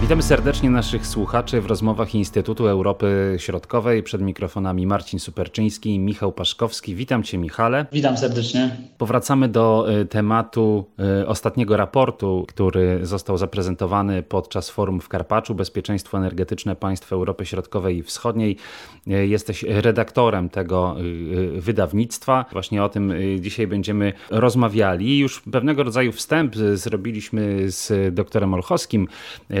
Witamy serdecznie naszych słuchaczy w rozmowach Instytutu Europy Środkowej. Przed mikrofonami Marcin Superczyński i Michał Paszkowski. Witam Cię, Michale. Witam serdecznie. Powracamy do y, tematu y, ostatniego raportu, który został zaprezentowany podczas forum w Karpaczu Bezpieczeństwo energetyczne państw Europy Środkowej i Wschodniej. Y, jesteś redaktorem tego wydawnictwa. Właśnie o tym dzisiaj będziemy rozmawiali. Już pewnego rodzaju wstęp zrobiliśmy z doktorem Olchowskim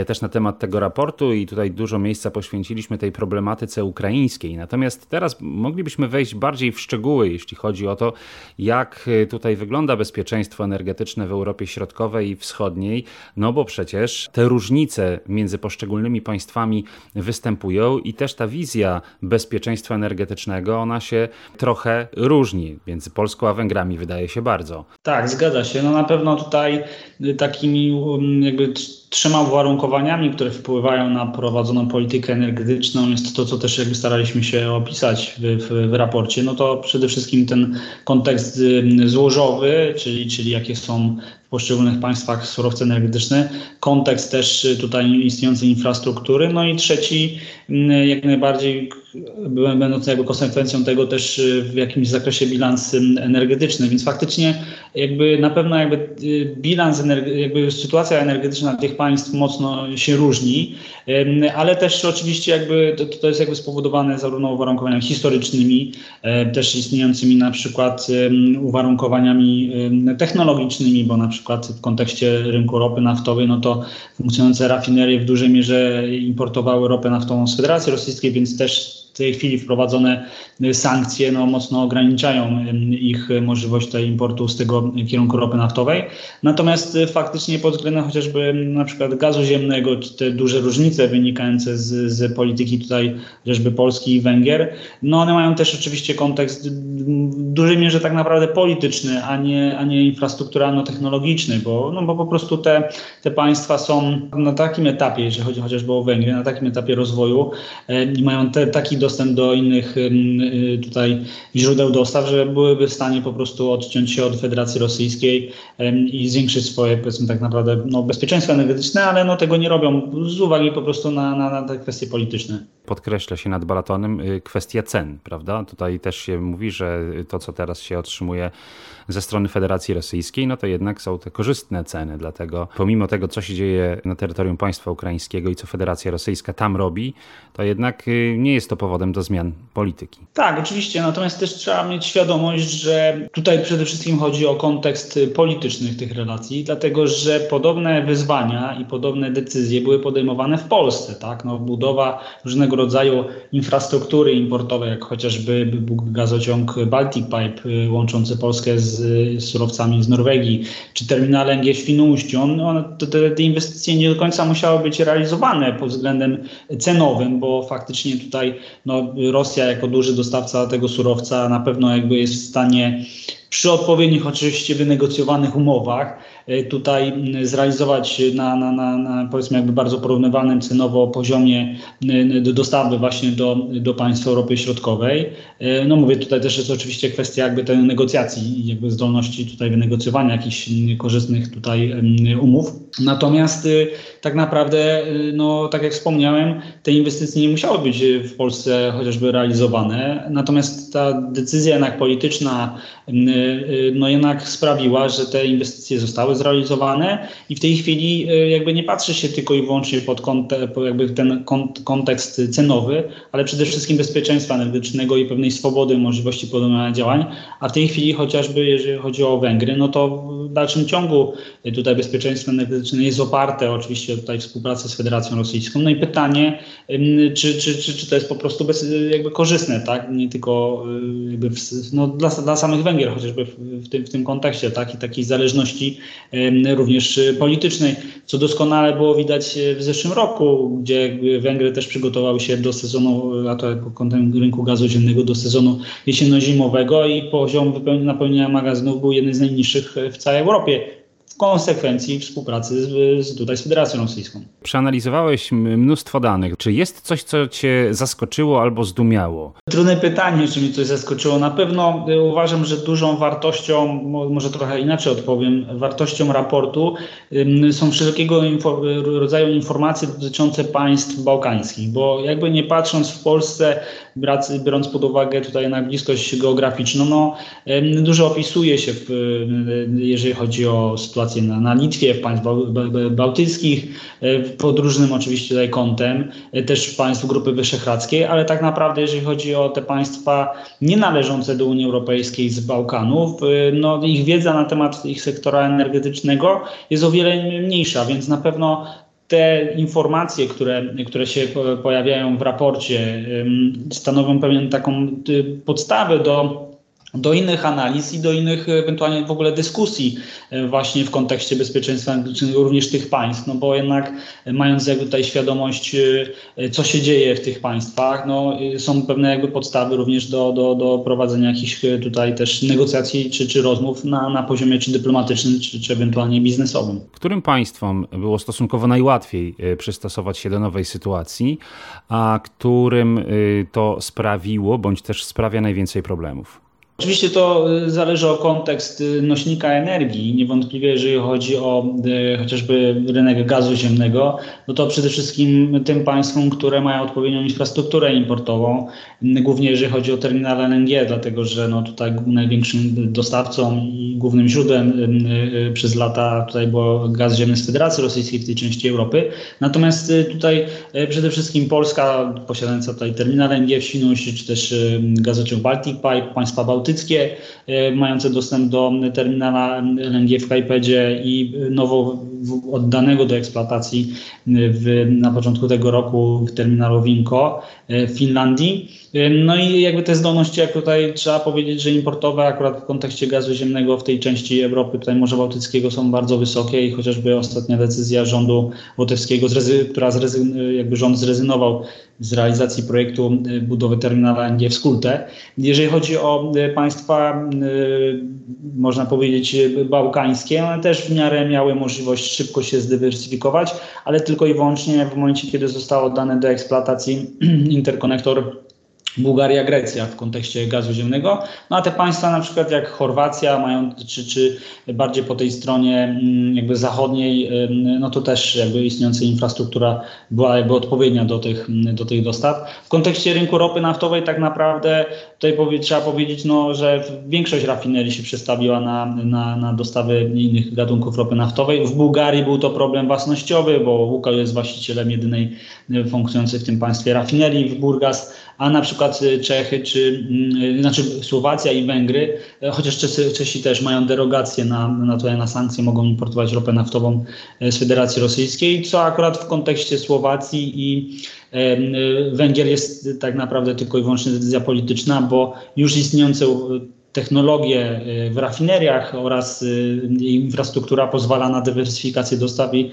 też na temat tego raportu i tutaj dużo miejsca poświęciliśmy tej problematyce ukraińskiej. Natomiast teraz moglibyśmy wejść bardziej w szczegóły, jeśli chodzi o to, jak tutaj wygląda bezpieczeństwo energetyczne w Europie Środkowej i Wschodniej, no bo przecież te różnice między poszczególnymi państwami występują i też ta wizja bezpieczeństwa energetycznego, ona się trochę różni między Polską a Węgrami, wydaje się bardzo. Tak, zgadza się. No na pewno tutaj takimi um, jakby trzema uwarunkowaniami, które wpływają na prowadzoną politykę energetyczną jest to, co też jakby staraliśmy się opisać w, w, w raporcie. No to przede wszystkim ten kontekst złożowy, czyli, czyli jakie są w poszczególnych państwach surowce energetyczne, kontekst też tutaj istniejącej infrastruktury, no i trzeci jak najbardziej będący jakby konsekwencją tego też w jakimś zakresie bilans energetyczny, więc faktycznie jakby na pewno jakby bilans, jakby sytuacja energetyczna tych państw mocno się różni, ale też oczywiście jakby to, to jest jakby spowodowane zarówno uwarunkowaniami historycznymi, też istniejącymi na przykład uwarunkowaniami technologicznymi, bo na przykład w kontekście rynku ropy naftowej, no to funkcjonujące rafinerie w dużej mierze importowały ropę naftową z Federacji Rosyjskiej, więc też w tej chwili wprowadzone sankcje no, mocno ograniczają ich możliwość tej importu z tego kierunku ropy naftowej. Natomiast faktycznie pod względem chociażby na przykład gazu ziemnego, czy te duże różnice wynikające z, z polityki tutaj chociażby Polski i Węgier, no one mają też oczywiście kontekst w dużej mierze tak naprawdę polityczny, a nie, a nie infrastrukturalno-technologiczny, bo, no, bo po prostu te, te państwa są na takim etapie, jeżeli chodzi chociażby o Węgry, na takim etapie rozwoju i mają te, taki dostęp do innych y, tutaj źródeł dostaw, że byłyby w stanie po prostu odciąć się od Federacji Rosyjskiej i zwiększyć swoje, powiedzmy tak naprawdę, no, bezpieczeństwo energetyczne, ale no, tego nie robią z uwagi po prostu na, na, na te kwestie polityczne. Podkreśla się nad Balatonem y, kwestia cen, prawda? Tutaj też się mówi, że to, co teraz się otrzymuje ze strony Federacji Rosyjskiej, no to jednak są te korzystne ceny. Dlatego pomimo tego, co się dzieje na terytorium państwa ukraińskiego i co Federacja Rosyjska tam robi, to jednak y, nie jest to powodem do zmian polityki. Tak, oczywiście. Natomiast też trzeba mieć świadomość, że tutaj przede wszystkim chodzi o kontekst polityczny tych relacji, dlatego że podobne wyzwania i podobne decyzje były podejmowane w Polsce. Tak? No, budowa różnego rodzaju infrastruktury importowej, jak chociażby gazociąg Baltic Pipe y, łączący Polskę z z surowcami z Norwegii, czy terminale LNG w Świnoujściu, on, te, te inwestycje nie do końca musiały być realizowane pod względem cenowym, bo faktycznie tutaj no, Rosja jako duży dostawca tego surowca na pewno jakby jest w stanie przy odpowiednich oczywiście wynegocjowanych umowach tutaj zrealizować na, na, na, na powiedzmy jakby bardzo porównywalnym cenowo poziomie do dostawy właśnie do, do państw Europy Środkowej. E, no mówię, tutaj też jest oczywiście kwestia jakby tej negocjacji jakby zdolności tutaj wynegocjowania jakichś korzystnych tutaj umów. Natomiast y, tak naprawdę, y, no tak jak wspomniałem, te inwestycje nie musiały być w Polsce chociażby realizowane. Natomiast ta decyzja jednak polityczna Y, no jednak sprawiła, że te inwestycje zostały zrealizowane i w tej chwili y, jakby nie patrzy się tylko i wyłącznie pod kątem, jakby ten kontekst cenowy, ale przede wszystkim bezpieczeństwa energetycznego i pewnej swobody możliwości podejmowania działań, a w tej chwili chociażby jeżeli chodzi o Węgry, no to w dalszym ciągu tutaj bezpieczeństwo energetyczne jest oparte oczywiście tutaj współpracy z Federacją Rosyjską. No i pytanie, czy, czy, czy, czy to jest po prostu bez, jakby korzystne, tak? Nie tylko jakby w, no, dla, dla samych Węgier chociażby chociażby w tym, w tym kontekście, tak? I takiej zależności również politycznej, co doskonale było widać e, w zeszłym roku, gdzie Węgry też przygotowały się do sezonu, a to pod kątem rynku gazu ziemnego, do sezonu jesienno-zimowego i poziom napełnienia magazynów był jeden z najniższych w całej Europie w konsekwencji współpracy z, z, tutaj z Federacją Rosyjską. Przeanalizowałeś mnóstwo danych. Czy jest coś, co Cię zaskoczyło albo zdumiało? Trudne pytanie, czy mnie coś zaskoczyło. Na pewno y, uważam, że dużą wartością, może trochę inaczej odpowiem, wartością raportu są wszelkiego info, rodzaju informacje dotyczące państw bałkańskich, bo jakby nie patrząc w Polsce, biorąc pod uwagę tutaj na bliskość geograficzną, no, dużo opisuje się, w, jeżeli chodzi o sytuację na, na Litwie, w państw bałtyckich, e, pod różnym oczywiście tutaj kątem, e, też państw Grupy Wyszehradzkiej, ale tak naprawdę jeżeli chodzi o te państwa nie należące do Unii Europejskiej z Bałkanów, e, no, ich wiedza na temat ich sektora energetycznego jest o wiele mniejsza, więc na pewno te informacje, które, które się pojawiają w raporcie, stanowią pewien taką podstawę do do innych analiz i do innych ewentualnie w ogóle dyskusji e, właśnie w kontekście bezpieczeństwa energetycznego również tych państw, no bo jednak mając jakby tutaj świadomość, e, co się dzieje w tych państwach, no są pewne jakby podstawy również do, do, do prowadzenia jakichś tutaj też negocjacji czy, czy rozmów na, na poziomie czy dyplomatycznym, czy, czy ewentualnie biznesowym. Którym państwom było stosunkowo najłatwiej e, przystosować się do nowej sytuacji, a którym to sprawiło bądź też sprawia najwięcej problemów? Oczywiście to y, zależy o kontekst y, nośnika energii. Niewątpliwie, jeżeli chodzi o y, chociażby rynek gazu ziemnego, no to przede wszystkim tym państwom, które mają odpowiednią infrastrukturę importową, głównie jeżeli chodzi o terminal LNG, dlatego że no tutaj największym dostawcą i głównym źródłem przez lata tutaj było gaz ziemny z Federacji Rosyjskiej w tej części Europy. Natomiast tutaj przede wszystkim Polska posiadająca tutaj terminal LNG w Świnoujściu, czy też gazociąg Baltic Pipe, państwa bałtyckie, bałtyckie, e, mające dostęp do terminala LNG w Kajpedzie i nowo oddanego do eksploatacji w, na początku tego roku w terminalu Winko e, w Finlandii. E, no i jakby te zdolności, jak tutaj trzeba powiedzieć, że importowe akurat w kontekście gazu ziemnego w tej części Europy, tutaj Morza Bałtyckiego są bardzo wysokie i chociażby ostatnia decyzja rządu łotewskiego, która jakby rząd zrezygnował z realizacji projektu budowy terminala LNG w Skulte. Jeżeli chodzi o państwa, można powiedzieć, bałkańskie, one też w miarę miały możliwość szybko się zdywersyfikować, ale tylko i wyłącznie w momencie, kiedy został oddany do eksploatacji interkonektor Bułgaria-Grecja w kontekście gazu ziemnego. No a te państwa na przykład jak Chorwacja mają, czy, czy bardziej po tej stronie mm, jakby zachodniej, no to też jakby istniejąca infrastruktura była jakby odpowiednia do tych, do tych dostaw. W kontekście rynku ropy naftowej tak naprawdę tutaj powie, trzeba powiedzieć, no, że większość rafinerii się przestawiła na, na, na dostawy innych gatunków ropy naftowej. W Bułgarii był to problem własnościowy, bo Łukał jest właścicielem jedynej funkcjonującej w tym państwie rafinerii w Burgas, a na przykład Czechy, czy yy, znaczy Słowacja i Węgry, y, chociaż Czesi, Czesi też mają derogację na, na, to, na sankcje, mogą importować ropę naftową y, z Federacji Rosyjskiej, co akurat w kontekście Słowacji i Węgier jest tak naprawdę tylko i wyłącznie decyzja polityczna, bo już istniejące technologie y, w rafineriach oraz y, infrastruktura pozwala na dywersyfikację dostaw i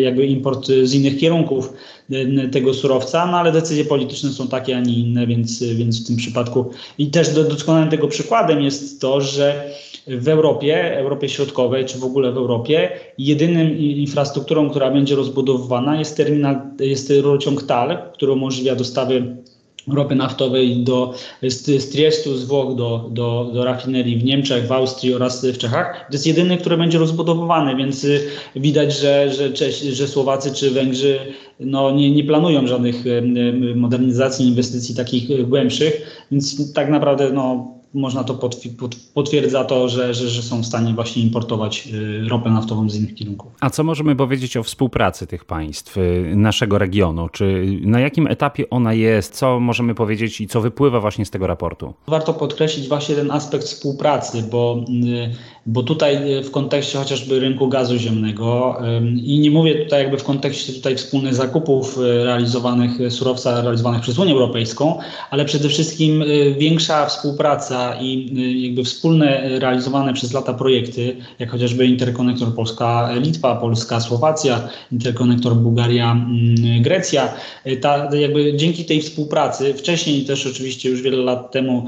jakby import z innych kierunków y, tego surowca, no ale decyzje polityczne są takie, a nie inne, więc, więc w tym przypadku. I też doskonałym tego przykładem jest to, że w Europie, Europie Środkowej, czy w ogóle w Europie, jedynym infrastrukturą, która będzie rozbudowywana jest terminal, jest rurociąg TAL, który umożliwia dostawy ropy naftowej do, z, z Triestu, z Włoch do, do, do rafinerii w Niemczech, w Austrii oraz w Czechach. To jest jedyny, który będzie rozbudowywany, więc y, widać, że, że, Czesi, że Słowacy czy Węgrzy no, nie, nie planują żadnych y, y, modernizacji, inwestycji takich głębszych, więc tak naprawdę no, można to potwierdza to, że, że, że, są w stanie właśnie importować y, ropę naftową z innych kierunków. A co możemy powiedzieć o współpracy tych państw, y, naszego regionu? Czy na jakim etapie ona jest? Co możemy powiedzieć i co wypływa właśnie z tego raportu? Warto podkreślić właśnie ten aspekt współpracy, bo, y, bo tutaj w kontekście chociażby rynku gazu ziemnego i nie mówię tutaj jakby w kontekście tutaj wspólnych zakupów realizowanych, surowca realizowanych przez Unię Europejską, ale przede wszystkim większa współpraca i jakby wspólne realizowane przez lata projekty, jak chociażby interkonektor Polska-Litwa, Polska-Słowacja, interkonektor Bułgaria-Grecja, ta, jakby dzięki tej współpracy, wcześniej też oczywiście już wiele lat temu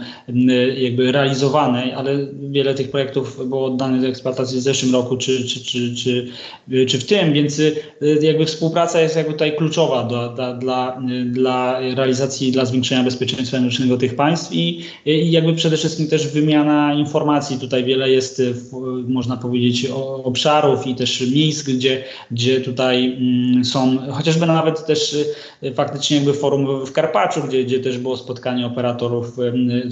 jakby realizowane, ale wiele tych projektów było oddane do eksploatacji w zeszłym roku czy, czy, czy, czy, czy w tym, więc jakby współpraca jest jakby tutaj kluczowa dla, dla, dla, dla realizacji, dla zwiększenia bezpieczeństwa energetycznego tych państw i, i jakby przede wszystkim też wymiana informacji. Tutaj wiele jest, można powiedzieć, obszarów i też miejsc, gdzie, gdzie tutaj mm, są, chociażby nawet też faktycznie jakby forum w Karpaczu, gdzie, gdzie też było spotkanie operatorów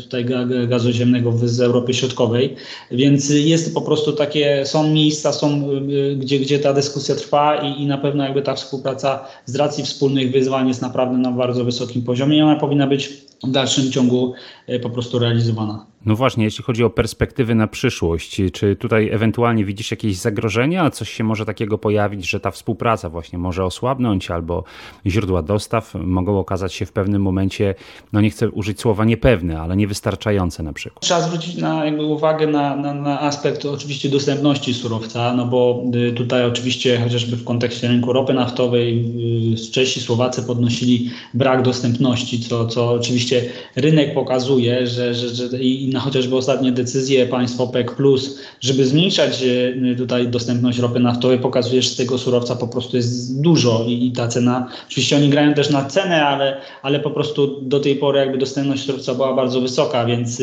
tutaj gazu ziemnego z Europy Środkowej, więc jest po prostu takie, są miejsca, są, gdzie, gdzie ta dyskusja trwa i, i na pewno jakby ta współpraca z racji wspólnych wyzwań jest naprawdę na bardzo wysokim poziomie i ona powinna być w dalszym ciągu e, po prostu realizowana. No właśnie, jeśli chodzi o perspektywy na przyszłość, czy tutaj ewentualnie widzisz jakieś zagrożenia, coś się może takiego pojawić, że ta współpraca właśnie może osłabnąć, albo źródła dostaw mogą okazać się w pewnym momencie, no nie chcę użyć słowa niepewne, ale niewystarczające na przykład. Trzeba zwrócić na, jakby uwagę na, na, na aspekt oczywiście dostępności surowca, no bo y, tutaj oczywiście chociażby w kontekście rynku ropy naftowej y, Czesi, Słowacy podnosili brak dostępności, co, co oczywiście rynek pokazuje, że, że, że i na chociażby ostatnie decyzje państw OPEC+, żeby zmniejszać e, tutaj dostępność ropy naftowej, pokazuje, że tego surowca po prostu jest dużo i, i ta cena, oczywiście oni grają też na cenę, ale, ale po prostu do tej pory jakby dostępność surowca była bardzo wysoka, więc,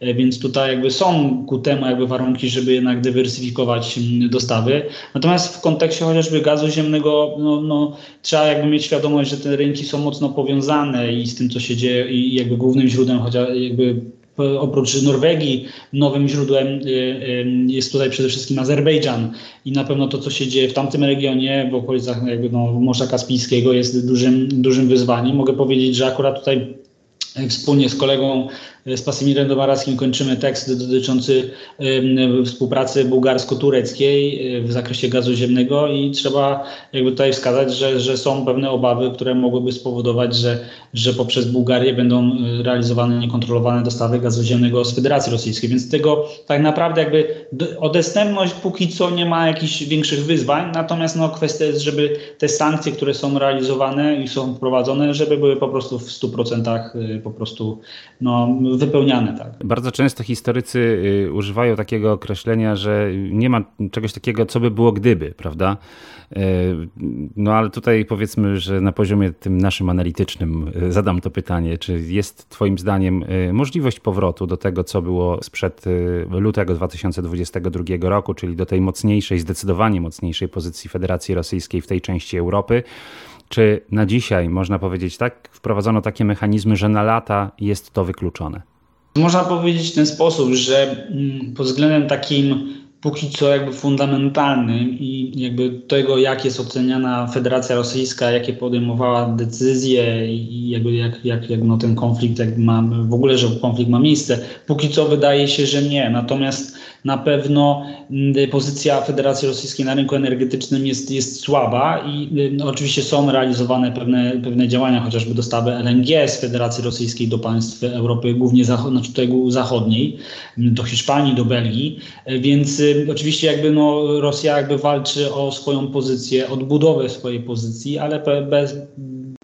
e, więc tutaj jakby są ku temu jakby warunki, żeby jednak dywersyfikować dostawy. Natomiast w kontekście chociażby gazu ziemnego, no, no, trzeba jakby mieć świadomość, że te rynki są mocno powiązane i z tym, co się dzieje i jakby głównym źródłem chociaż jakby oprócz Norwegii nowym źródłem y, y, jest tutaj przede wszystkim Azerbejdżan i na pewno to, co się dzieje w tamtym regionie, w okolicach jakby no, Morza Kaspijskiego jest dużym, dużym wyzwaniem. Mogę powiedzieć, że akurat tutaj wspólnie z kolegą z Pasimirem Domarackim kończymy tekst dotyczący współpracy bułgarsko-tureckiej e, w zakresie gazu ziemnego i trzeba jakby tutaj wskazać, że, że są pewne obawy, które mogłyby spowodować, że, że poprzez Bułgarię będą e, realizowane niekontrolowane dostawy gazu ziemnego z Federacji Rosyjskiej. Więc tego tak naprawdę jakby o dostępność póki co nie ma jakichś większych wyzwań, natomiast no kwestia jest, żeby te sankcje, które są realizowane i są wprowadzone, żeby były po prostu w 100% e, po prostu no, wypełniane. Tak. Bardzo często historycy y, używają takiego określenia, że nie ma czegoś takiego, co by było gdyby, prawda? Y, no ale tutaj powiedzmy, że na poziomie tym naszym analitycznym y, zadam to pytanie, czy jest Twoim zdaniem możliwość powrotu do tego, co było sprzed lutego 2022 roku, czyli do tej mocniejszej, zdecydowanie mocniejszej pozycji Federacji Rosyjskiej w tej części Europy? Czy na dzisiaj można powiedzieć tak, wprowadzono takie mechanizmy, że na lata jest to wykluczone? Można powiedzieć w ten sposób, że mm, pod względem takim póki co jakby fundamentalnym i jakby tego, jak jest oceniana Federacja Rosyjska, jakie podejmowała decyzje i jakby jak, jak, jak no ten konflikt jak ma, w ogóle, że konflikt ma miejsce, póki co wydaje się, że nie. Natomiast na pewno pozycja Federacji Rosyjskiej na rynku energetycznym jest, jest słaba i no, oczywiście są realizowane pewne, pewne działania, chociażby dostawy LNG z Federacji Rosyjskiej do państw Europy, głównie zachod, znaczy zachodniej, do Hiszpanii, do Belgii, więc oczywiście jakby no, Rosja jakby walczy o swoją pozycję, odbudowę swojej pozycji, ale bez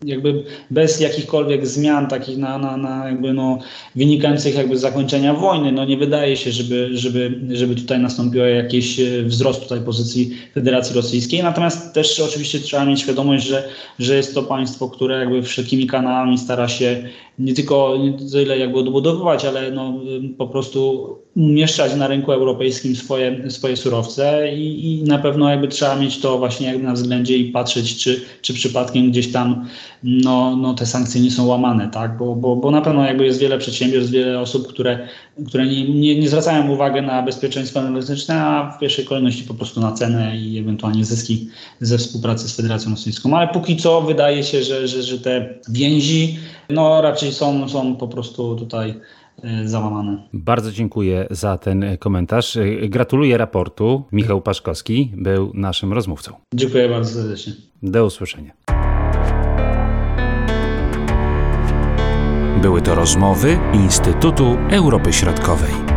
jakby bez jakichkolwiek zmian takich na, na, na jakby no, wynikających jakby z zakończenia wojny, no nie wydaje się, żeby, żeby, żeby tutaj nastąpiło jakiś e, wzrost tutaj pozycji Federacji Rosyjskiej. Natomiast też oczywiście trzeba mieć świadomość, że, że jest to państwo, które jakby wszelkimi kanałami stara się nie tylko nie tyle jakby odbudowywać, ale no, po prostu umieszczać na rynku europejskim swoje, swoje surowce i, i na pewno jakby trzeba mieć to właśnie na względzie i patrzeć, czy, czy przypadkiem gdzieś tam no, no te sankcje nie są łamane, tak? Bo, bo, bo na pewno jakby jest wiele przedsiębiorstw, wiele osób, które, które nie, nie, nie zwracają uwagi na bezpieczeństwo energetyczne, a w pierwszej kolejności po prostu na cenę i ewentualnie zyski ze współpracy z Federacją Rosyjską. Ale póki co wydaje się, że, że, że te więzi no raczej są, są po prostu tutaj załamane. Bardzo dziękuję za ten komentarz. Gratuluję raportu. Michał Paszkowski był naszym rozmówcą. Dziękuję bardzo serdecznie. Do usłyszenia. Były to rozmowy Instytutu Europy Środkowej.